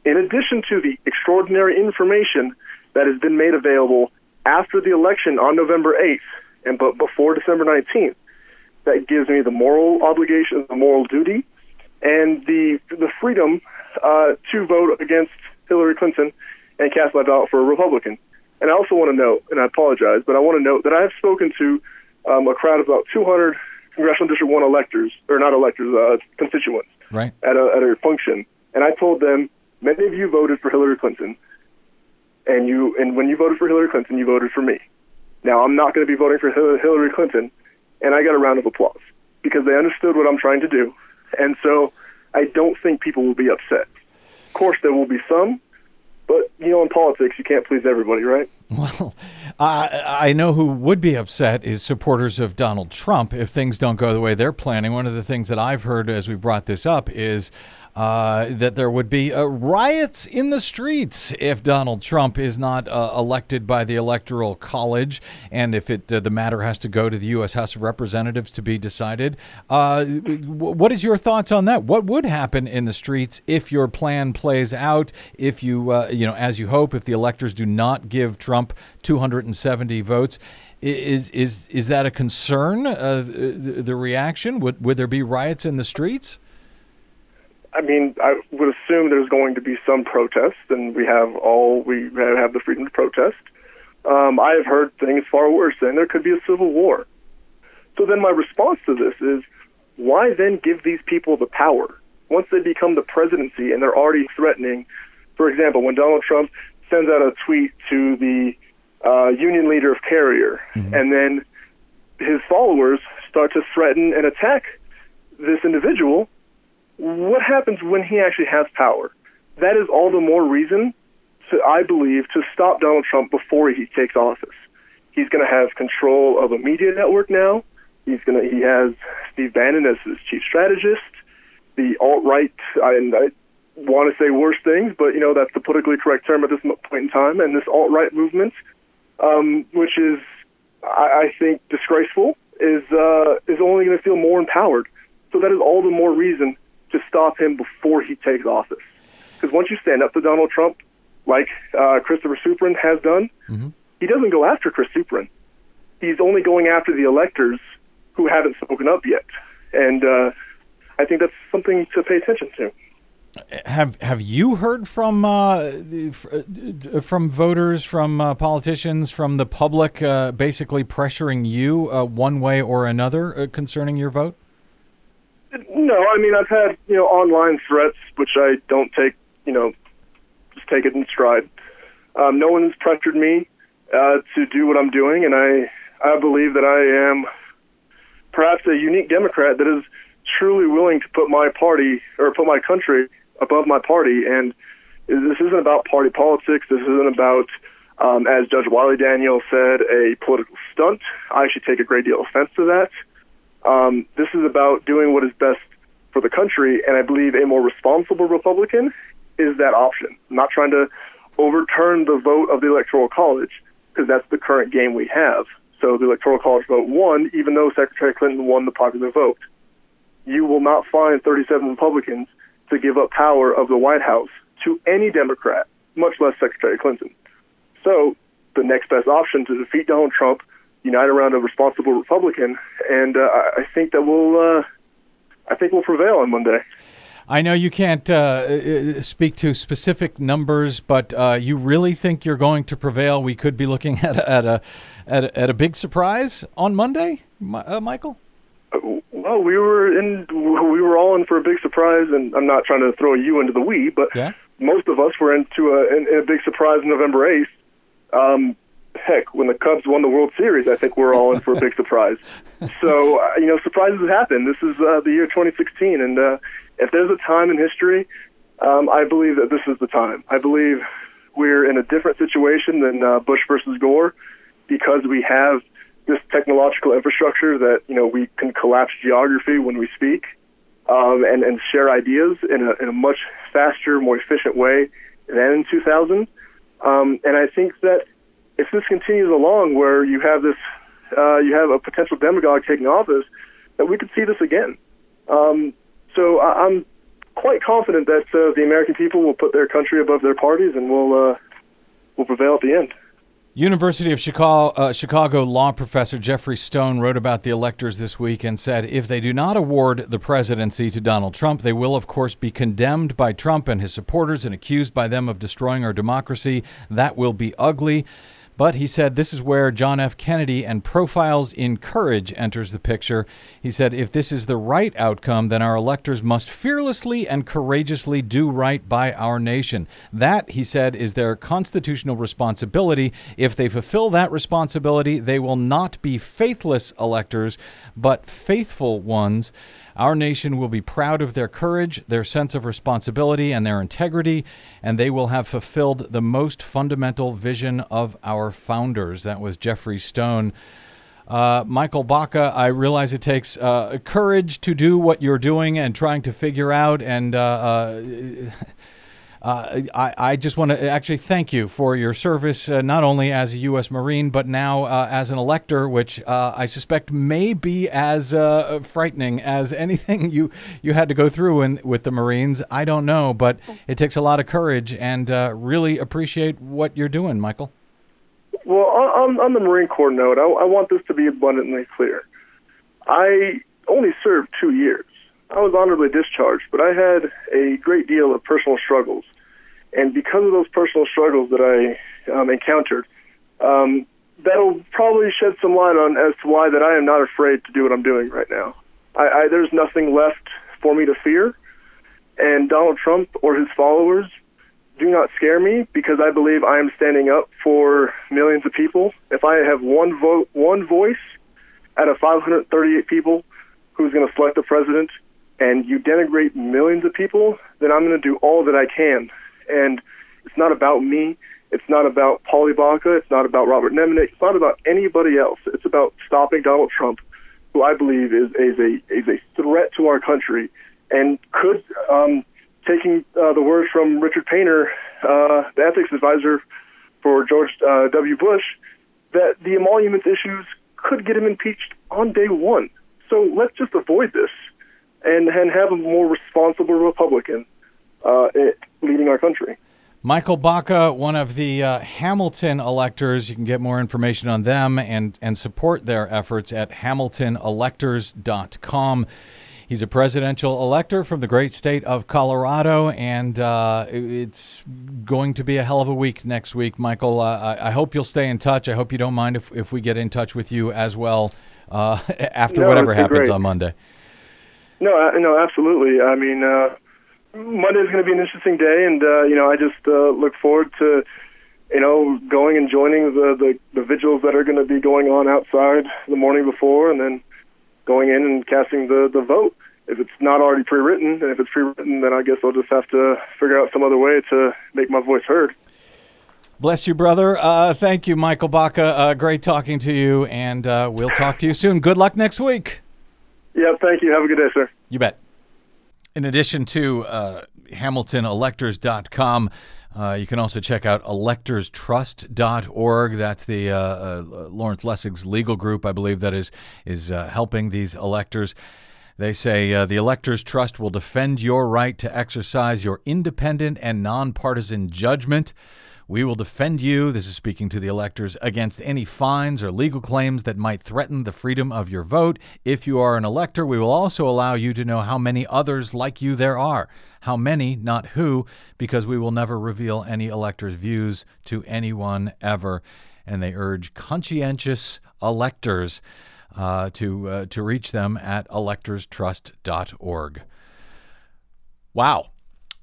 in addition to the extraordinary information that has been made available after the election on November 8th and but before December 19th, that gives me the moral obligation, the moral duty, and the the freedom uh, to vote against Hillary Clinton and cast my ballot for a Republican. And I also want to note, and I apologize, but I want to note that I have spoken to um, a crowd of about 200 congressional district one electors, or not electors, uh, constituents Right. at a at a function, and I told them many of you voted for Hillary Clinton, and you and when you voted for Hillary Clinton, you voted for me. Now I'm not going to be voting for Hillary Clinton, and I got a round of applause because they understood what I'm trying to do, and so I don't think people will be upset. Of course, there will be some, but you know, in politics, you can't please everybody, right? Well, I I know who would be upset is supporters of Donald Trump if things don't go the way they're planning. One of the things that I've heard as we brought this up is uh, that there would be uh, riots in the streets if Donald Trump is not uh, elected by the Electoral College, and if it uh, the matter has to go to the U.S. House of Representatives to be decided. Uh, what is your thoughts on that? What would happen in the streets if your plan plays out? If you you know as you hope, if the electors do not give Trump 270 votes. Is is is that a concern? The, the reaction would would there be riots in the streets? I mean, I would assume there's going to be some protest, and we have all we have the freedom to protest. Um, I have heard things far worse, and there could be a civil war. So then, my response to this is, why then give these people the power once they become the presidency and they're already threatening? For example, when Donald Trump sends out a tweet to the uh, union leader of Carrier, and then his followers start to threaten and attack this individual what happens when he actually has power? That is all the more reason, to, I believe, to stop Donald Trump before he takes office. He's going to have control of a media network now. He's going to. He has Steve Bannon as his chief strategist. The alt right, and I want to say worse things, but you know that's the politically correct term at this point in time. And this alt right movement, um, which is, I, I think, disgraceful, is uh, is only going to feel more empowered. So that is all the more reason to stop him before he takes office. Because once you stand up to Donald Trump, like uh, Christopher Suprun has done, he doesn't go after Chris Suprun. He's only going after the electors who haven't spoken up yet. And uh, I think that's something to pay attention to. Have Have you heard from uh, uh, from voters, from uh, politicians, from the public, uh, basically pressuring you uh, one way or another uh, concerning your vote? No, I mean I've had you know online threats, which I don't take you know just take it in stride. Um, no one's pressured me uh, to do what I'm doing, and I I believe that I am perhaps a unique Democrat that is truly willing to put my party or put my country above my party. And this isn't about party politics. This isn't about, um, as Judge Wiley Daniel said, a political stunt. I actually take a great deal of offense to that. Um, this is about doing what is best for the country, and I believe a more responsible Republican is that option. I'm not trying to overturn the vote of the Electoral College because that's the current game we have. So the Electoral College vote won, even though Secretary Clinton won the popular vote. You will not find 37 Republicans to give up power of the White House to any Democrat, much less Secretary Clinton. So the next best option to defeat Donald Trump, unite around a responsible Republican, and uh, I think that we'll, uh, I think we'll prevail on Monday. I know you can't uh, uh, speak to specific numbers, but uh, you really think you're going to prevail? We could be looking at a, at a at a, at a big surprise on Monday, uh, Micheal. Well, we were in, we were all in for a big surprise, and I'm not trying to throw you into the we, but Yeah. most of us were into a, in, in a big surprise November 8th. Um, heck, when the Cubs won the World Series, I think we're all in for a big surprise. So, uh, you know, surprises happen. This is uh, the year 2016, and uh, if there's a time in history, um, I believe that this is the time. I believe we're in a different situation than uh, Bush versus Gore because we have this technological infrastructure that you know we can collapse geography when we speak um, and and share ideas in a in a much faster, more efficient way than in 2000. Um, and I think that if this continues along, where you have this, uh, you have a potential demagogue taking office, that we could see this again. Um, so I, I'm quite confident that uh, the American people will put their country above their parties and will uh, will prevail at the end. University of Chicago, uh, Chicago law professor Geoffrey Stone wrote about the electors this week and said if they do not award the presidency to Donald Trump, they will, of course, be condemned by Trump and his supporters and accused by them of destroying our democracy. That will be ugly. But he said this is where John F. Kennedy and Profiles in Courage enters the picture. He said if this is the right outcome, then our electors must fearlessly and courageously do right by our nation. That, he said, is their constitutional responsibility. If they fulfill that responsibility, they will not be faithless electors, but faithful ones. Our nation will be proud of their courage, their sense of responsibility, and their integrity, and they will have fulfilled the most fundamental vision of our founders. That was Geoffrey Stone. Uh, Micheal Baca, I realize it takes uh, courage to do what you're doing and trying to figure out. And uh, uh, I, I just want to actually thank you for your service, uh, not only as a U.S. Marine, but now uh, as an elector, which uh, I suspect may be as uh, frightening as anything you, you had to go through in, with the Marines. I don't know, but it takes a lot of courage and uh, really appreciate what you're doing, Micheal. Well, on, on the Marine Corps note, I, I want this to be abundantly clear. I only served two years. I was honorably discharged, but I had a great deal of personal struggles. And because of those personal struggles that I um, encountered, um, that'll probably shed some light on as to why that I am not afraid to do what I'm doing right now. I, I, there's nothing left for me to fear, and Donald Trump or his followers do not scare me because I believe I am standing up for millions of people. If I have one vote, one voice out of 538 people who's going to select the president, and you denigrate millions of people, then I'm going to do all that I can. And it's not about me. It's not about Polly Baca. It's not about Robert Nemanich. It's not about anybody else. It's about stopping Donald Trump, who I believe is, is a is a threat to our country, and could, um, taking uh, the words from Richard Painter, uh, the ethics advisor for George uh, W. Bush, that the emoluments issues could get him impeached on day one. So let's just avoid this and and have a more responsible Republican uh, leading our country. Micheal Baca, one of the uh, Hamilton electors. You can get more information on them and, and support their efforts at hamiltonelectors.com. He's a presidential elector from the great state of Colorado, and uh, it's going to be a hell of a week next week, Micheal. Uh, I, I hope you'll stay in touch. I hope you don't mind if, if we get in touch with you as well uh, after No, whatever happens great. on Monday. No, uh, no, absolutely. I mean, uh, is going to be an interesting day, and uh, you know, I just uh, look forward to you know going and joining the, the the vigils that are going to be going on outside the morning before, and then going in and casting the the vote. If it's not already pre-written, and if it's pre-written, then I guess I'll just have to figure out some other way to make my voice heard. Bless you, brother. Uh, thank you, Micheal Baca. Uh, great talking to you, and uh, we'll talk to you soon. Good luck next week. Yeah, thank you. Have a good day, sir. You bet. In addition to uh, HamiltonElectors.com, uh, you can also check out electorstrust.org. That's the uh, uh, Lawrence Lessig's legal group, I believe, that is is uh, helping these electors. They say uh, the Electors Trust will defend your right to exercise your independent and nonpartisan judgment. We will defend you, this is speaking to the electors, against any fines or legal claims that might threaten the freedom of your vote. If you are an elector, we will also allow you to know how many others like you there are. How many, not who, because we will never reveal any elector's views to anyone ever. And they urge conscientious electors uh, to uh, to reach them at electorstrust.org. Wow.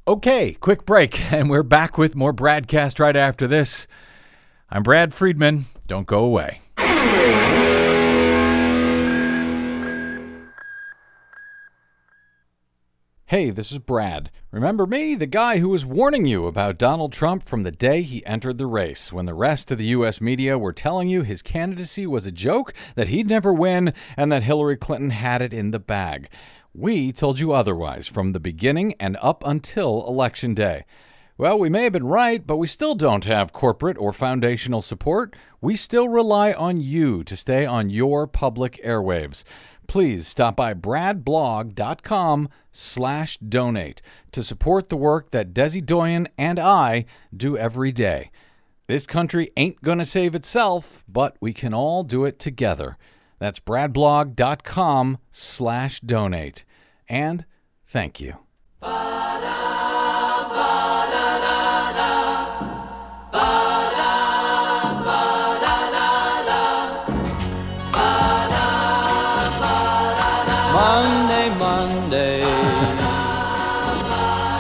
Okay, quick break, and we're back with more BradCast right after this. I'm Brad Friedman. Don't go away. Hey, this is Brad. Remember me, the guy who was warning you about Donald Trump from the day he entered the race, when the rest of the U.S. media were telling you his candidacy was a joke, that he'd never win, and that Hillary Clinton had it in the bag. We told you otherwise from the beginning and up until Election Day. Well, we may have been right, but we still don't have corporate or foundational support. We still rely on you to stay on your public airwaves please stop by bradblog.com slash donate to support the work that Desi Doyen and I do every day. This country ain't going to save itself, but we can all do it together. That's bradblog.com slash donate. And thank you. Monday, Monday,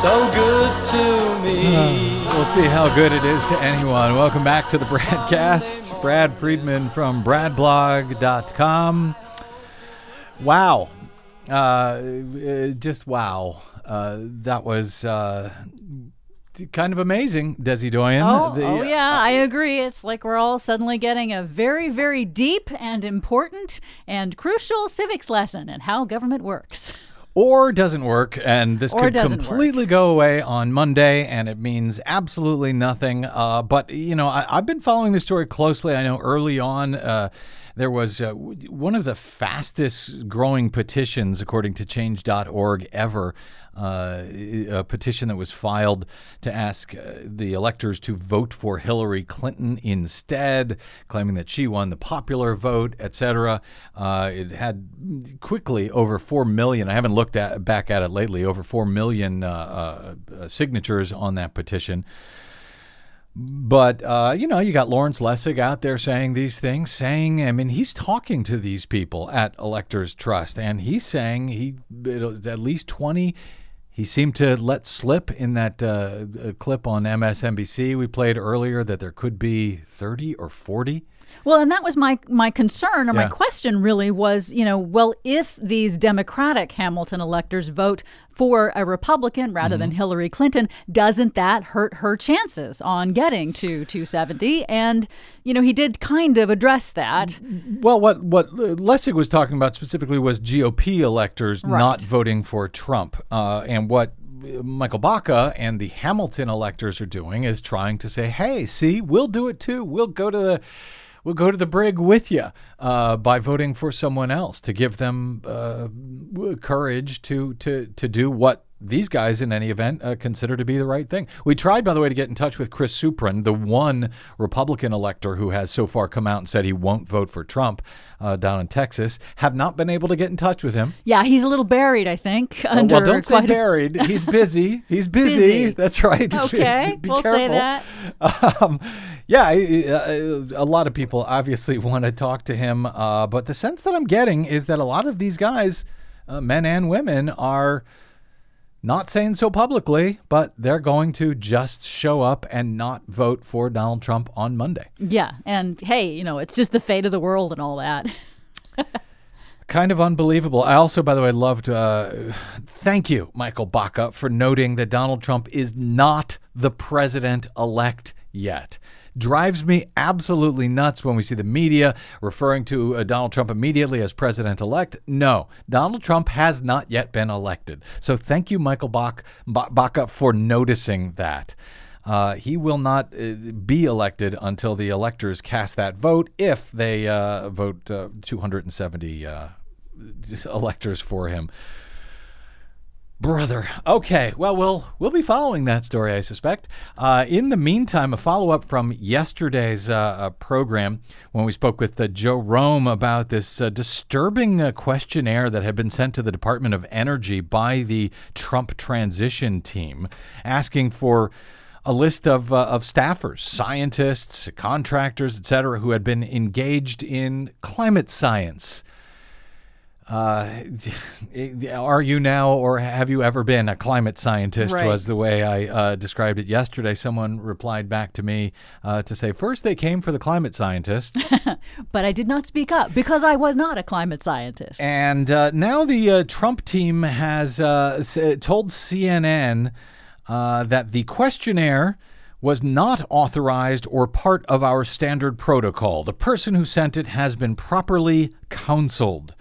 so good. We'll see how good it is to anyone. Welcome back to the BradCast. Brad Friedman from bradblog.com. Wow. Uh, uh, just wow. Uh, that was uh, kind of amazing, Desi Doyen. Oh, The- oh yeah, I agree. It's like we're all suddenly getting a very, very deep and important and crucial civics lesson in how government works. Or doesn't work, and this Or could doesn't work. completely go away on Monday, and it means absolutely nothing. Uh, but you know, I, I've been following this story closely. I know early on. Uh, there was uh, one of the fastest growing petitions, according to change.org, ever. Uh, a petition that was filed to ask uh, the electors to vote for Hillary Clinton instead, claiming that she won the popular vote, etc. Uh, it had quickly over four million. I haven't looked at back at it lately. Over four million uh, uh, uh, signatures on that petition. But uh, you know, you got Lawrence Lessig out there saying these things, saying, I mean, he's talking to these people at Electors Trust, and he's saying he at least twenty. He seemed to let slip in that uh, clip on MSNBC we played earlier that there could be thirty or forty. Well, and that was my my concern or my question really was, you know, well, if these Democratic Hamilton electors vote for a Republican rather Mm-hmm. than Hillary Clinton, doesn't that hurt her chances on getting to 270? And you know, he did kind of address that. Well, what what Lessig was talking about specifically was GOP electors Right. not voting for Trump, uh, and what Micheal Baca and the Hamilton electors are doing is trying to say, "Hey, see, we'll do it too. We'll go to the." We'll go to the brig with you uh, by voting for someone else to give them uh, courage to to to do what these guys, in any event, uh, consider to be the right thing. We tried, by the way, to get in touch with Chris Suprun, the one Republican elector who has so far come out and said he won't vote for Trump uh, down in Texas. Have not been able to get in touch with him. Yeah, he's a little buried, I think, Uh, under well, don't say quite a- buried. He's busy. He's busy. Busy. That's right. Okay, Be we'll say that. Um, yeah, uh, a lot of people obviously want to talk to him, uh, but the sense that I'm getting is that a lot of these guys, uh, men and women, are not saying so publicly, but they're going to just show up and not vote for Donald Trump on Monday. Yeah, and hey, you know, it's just the fate of the world and all that. Kind of unbelievable. I also, by the way, loved. Uh, thank you, Micheal Baca, for noting that Donald Trump is not the president elect yet. Drives me absolutely nuts when we see the media referring to uh, Donald Trump immediately as president elect. No, Donald Trump has not yet been elected. So thank you, Michael Bach, Ba- Baca, for noticing that. Uh, he will not uh, be elected until the electors cast that vote if they uh, vote uh, 270 uh, electors for him. Brother. Okay. Well, we'll we'll be following that story, I suspect. Uh, in the meantime, a follow up from yesterday's uh, uh, program when we spoke with uh, Joe Romm about this uh, disturbing uh, questionnaire that had been sent to the Department of Energy by the Trump transition team, asking for a list of uh, of staffers, scientists, contractors, etc., who had been engaged in climate science. Uh, are you now, or have you ever been a climate scientist? Right. Was the way I uh, described it yesterday. Someone replied back to me uh, to say, first they came for the climate scientists, But I did not speak up because I was not a climate scientist. and uh, now the uh, Trump team has uh, told CNN uh, that the questionnaire was not authorized or part of our standard protocol. The person who sent it has been properly counseled.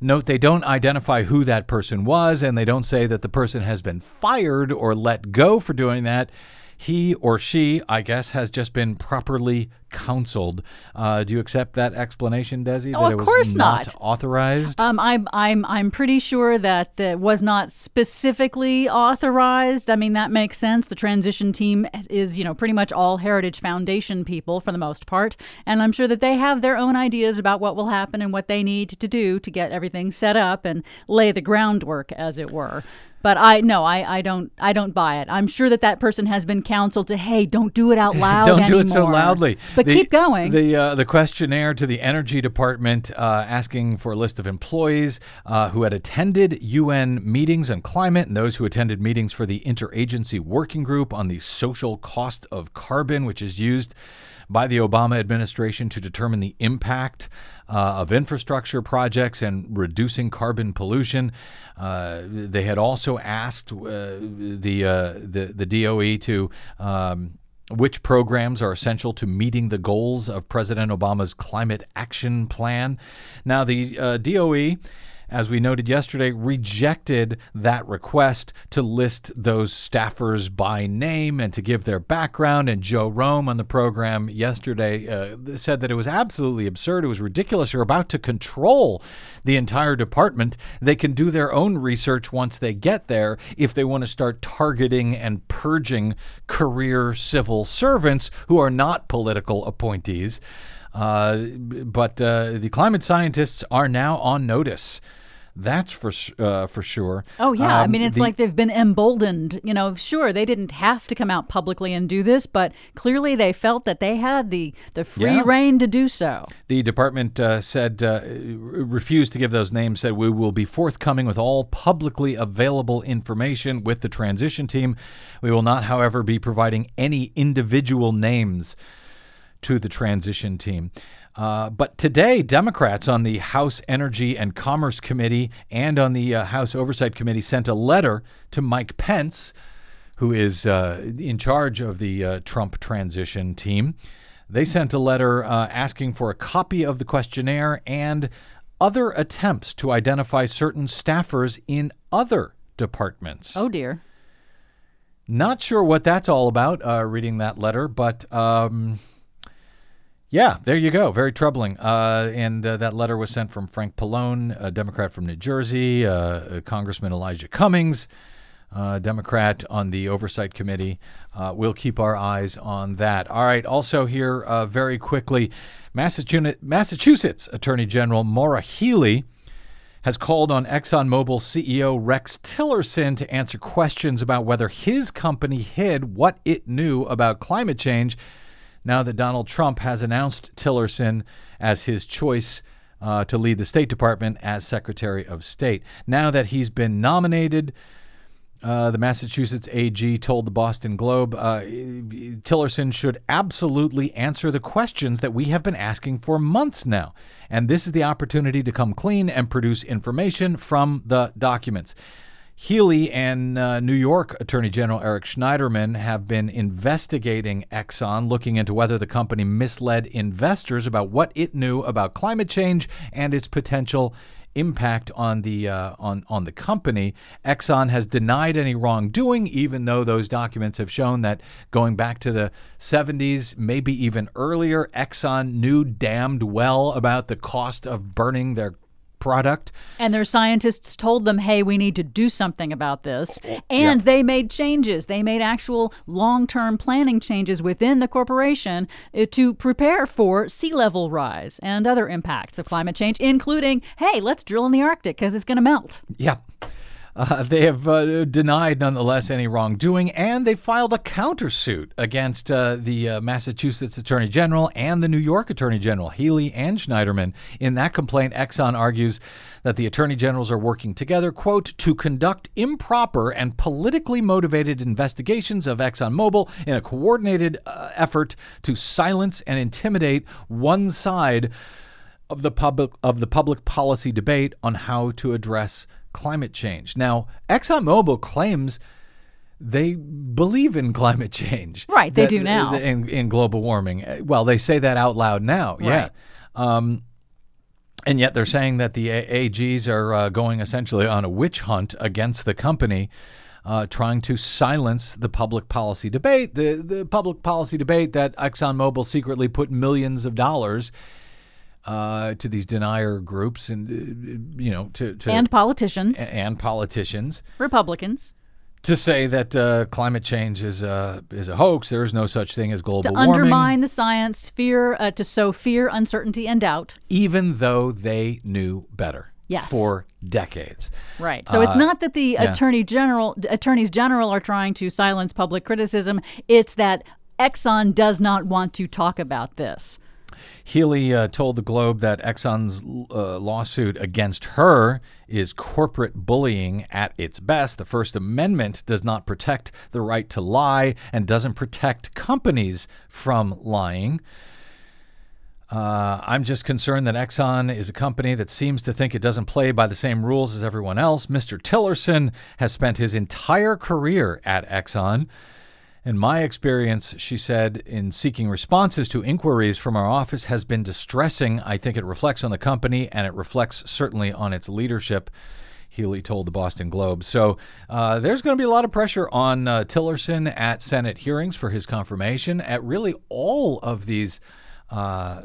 Note they don't identify who that person was, and they don't say that the person has been fired or let go for doing that. He or she, I guess, has just been properly counseled. Uh, do you accept that explanation, Desi? Oh, that of it was course not, not. authorized? Um, I'm I'm I'm pretty sure that that was not specifically authorized. I mean, that makes sense. The transition team is, you know, pretty much all Heritage Foundation people for the most part, and I'm sure that they have their own ideas about what will happen and what they need to do to get everything set up and lay the groundwork, as it were. But I no, I, I don't I don't buy it. I'm sure that that person has been counseled to, hey, don't do it out loud. Don't do it so loudly. But The- keep going. The uh, the questionnaire to the Energy Department uh, asking for a list of employees uh, who had attended UN meetings on climate and those who attended meetings for the Interagency Working Group on the social cost of carbon, which is used by the Obama administration to determine the impact uh, of infrastructure projects and reducing carbon pollution. Uh, they had also asked uh, the, uh, the the DOE to um, which programs are essential to meeting the goals of President Obama's climate action plan. Now, the uh, DOE, as we noted yesterday, rejected that request to list those staffers by name and to give their background. And Joe Romm on the program yesterday uh, said that it was absolutely absurd. It was ridiculous. You're about to control the entire department. They can do their own research once they get there if they want to start targeting and purging career civil servants who are not political appointees. Uh, but uh, the climate scientists are now on notice. That's for uh, for sure. Oh yeah, I Um, mean it's the- like they've been emboldened. You know, sure they didn't have to come out publicly and do this, but clearly they felt that they had the the free Yeah. reign to do so. The department uh, said uh, refused to give those names. Said we will be forthcoming with all publicly available information with the transition team. We will not, however, be providing any individual names to the transition team. Uh, but today, Democrats on the House Energy and Commerce Committee and on the uh, House Oversight Committee sent a letter to Mike Pence, who is uh, in charge of the uh, Trump transition team. They sent a letter uh, asking for a copy of the questionnaire and other attempts to identify certain staffers in other departments. Oh dear. Not sure what that's all about, uh, reading that letter, but um, yeah, there you go. Very troubling. Uh, and uh, that letter was sent from Frank Pallone, a Democrat from New Jersey, uh, uh, Congressman Elijah Cummings, uh, Democrat on the Oversight Committee. Uh, we'll keep our eyes on that. All right. Also, here very quickly Massachusetts, Massachusetts Attorney General Maura Healey has called on ExxonMobil CEO Rex Tillerson to answer questions about whether his company hid what it knew about climate change now that Donald Trump has announced Tillerson as his choice uh, to lead the State Department as Secretary of State. Now that he's been nominated, uh, the Massachusetts AG told the Boston Globe uh, Tillerson should absolutely answer the questions that we have been asking for months now. And this is the opportunity to come clean and produce information from the documents. Healey and uh, New York Attorney General Eric Schneiderman have been investigating Exxon, looking into whether the company misled investors about what it knew about climate change and its potential impact on the uh, on on the company. Exxon has denied any wrongdoing, even though those documents have shown that going back to the 70s, maybe even earlier, Exxon knew damned well about the cost of burning their product. And their scientists told them, hey, we need to do something about this. And they made changes. They made actual long term planning changes within the corporation uh, to prepare for sea level rise and other impacts of climate change, including, hey, let's drill in the Arctic because it's going to melt. Yeah. Uh, they have uh, denied, nonetheless, any wrongdoing, and they filed a countersuit against uh, the uh, Massachusetts Attorney General and the New York Attorney General, Healey and Schneiderman. In that complaint, Exxon argues that the attorney generals are working together, quote, to conduct improper and politically motivated investigations of ExxonMobil in a coordinated uh, effort to silence and intimidate one side of the public of the public policy debate on how to address climate change. Now, ExxonMobil claims they believe in climate change. Right, they do now. In, in global warming. Well, they say that out loud now. Yeah. Um, and yet they're saying that the AGs are uh, going essentially on a witch hunt against the company. Uh, trying to silence the public policy debate, the, the public policy debate that ExxonMobil secretly put millions of dollars uh, to these denier groups and uh, you know to, to And politicians, and politicians Republicans, to say that uh, climate change is a is a hoax. There is no such thing as global to warming, undermine the science, fear, uh, to sow fear, uncertainty, and doubt. even though they knew better. Yes. for decades. Right. So it's Uh, not that the yeah. attorney general, attorneys general, are trying to silence public criticism. It's that Exxon does not want to talk about this. Healey uh, told the Globe that Exxon's uh, lawsuit against her is corporate bullying at its best. The First Amendment does not protect the right to lie and doesn't protect companies from lying. Uh, I'm just concerned that Exxon is a company that seems to think it doesn't play by the same rules as everyone else. Mr. Tillerson has spent his entire career at Exxon. In my experience, she said, in seeking responses to inquiries from our office has been distressing. I think it reflects on the company and it reflects certainly on its leadership. Healey told the Boston Globe. So uh, there's going to be a lot of pressure on uh, Tillerson at Senate hearings for his confirmation. At really all of these, uh,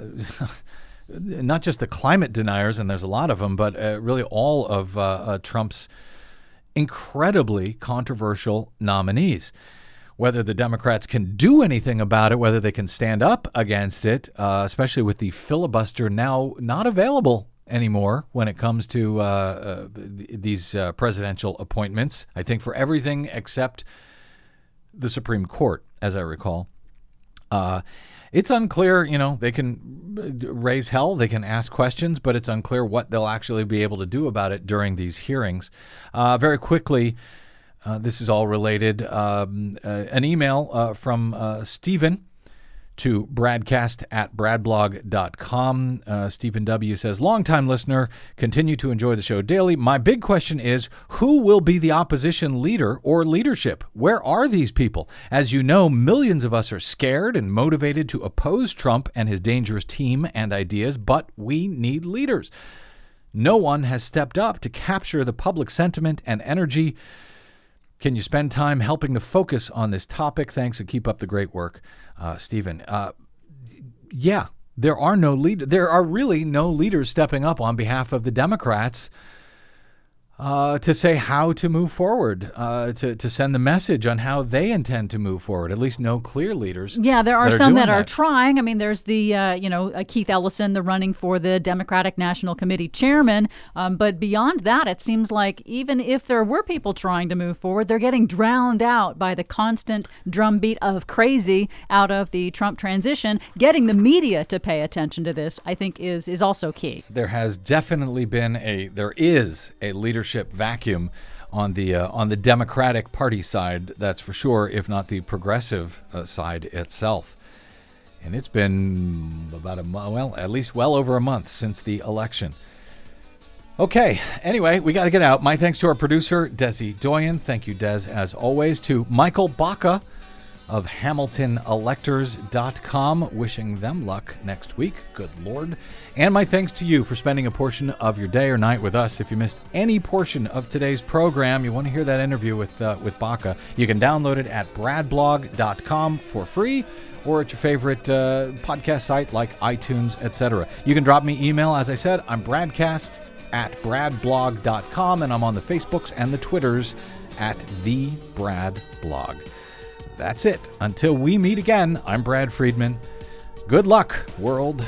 not just the climate deniers, and there's a lot of them, but uh, really all of uh, uh, Trump's incredibly controversial nominees. Whether the Democrats can do anything about it, whether they can stand up against it, uh, especially with the filibuster now not available anymore when it comes to uh, uh, these uh, presidential appointments. I think for everything except the Supreme Court, as I recall. Uh, it's unclear, you know, they can uh, raise hell, they can ask questions, but it's unclear what they'll actually be able to do about it during these hearings. Very quickly, uh, this is all related. Um, uh, an email uh, from uh, Stephen to bradcast at bradblog.com. Uh, Stephen W. says, Longtime listener, continue to enjoy the show daily. My big question is who will be the opposition leader or leadership? Where are these people? As you know, millions of us are scared and motivated to oppose Trump and his dangerous team and ideas, but we need leaders. No one has stepped up to capture the public sentiment and energy. Can you spend time helping to focus on this topic? Thanks and keep up the great work, uh, Stephen. Uh, yeah, there are no lead. There are really no leaders stepping up on behalf of the Democrats uh, to say how to move forward, uh, to to send the message on how they intend to move forward. At least no clear leaders. Yeah, there are that some doing that are trying. I mean, there's the uh, you know uh, Keith Ellison, the running for the Democratic National Committee chairman. Um, but beyond that, it seems like even if there were people trying to move forward, they're getting drowned out by the constant drumbeat of crazy out of the Trump transition. Getting the media to pay attention to this, I think, is is also key. there has definitely been a there is a leadership vacuum on the uh, on the Democratic Party side. That's for sure, if not the progressive uh, side itself. And it's been about a well, at least well over a month since the election. Okay. Anyway, we got to get out. My thanks to our producer, Desi Doyen. Thank you, Des, as always. To Micheal Baca of HamiltonElectors.com. Wishing them luck next week. Good Lord. And my thanks to you for spending a portion of your day or night with us. If you missed any portion of today's program, you want to hear that interview with, uh, with Baca, you can download it at bradblog.com for free or at your favorite uh, podcast site like iTunes, etc. You can drop me email. As I said, I'm bradcast at bradblog.com, and I'm on the Facebooks and the Twitters at the Brad Blog. That's it. Until we meet again, I'm Brad Friedman. Good luck, world.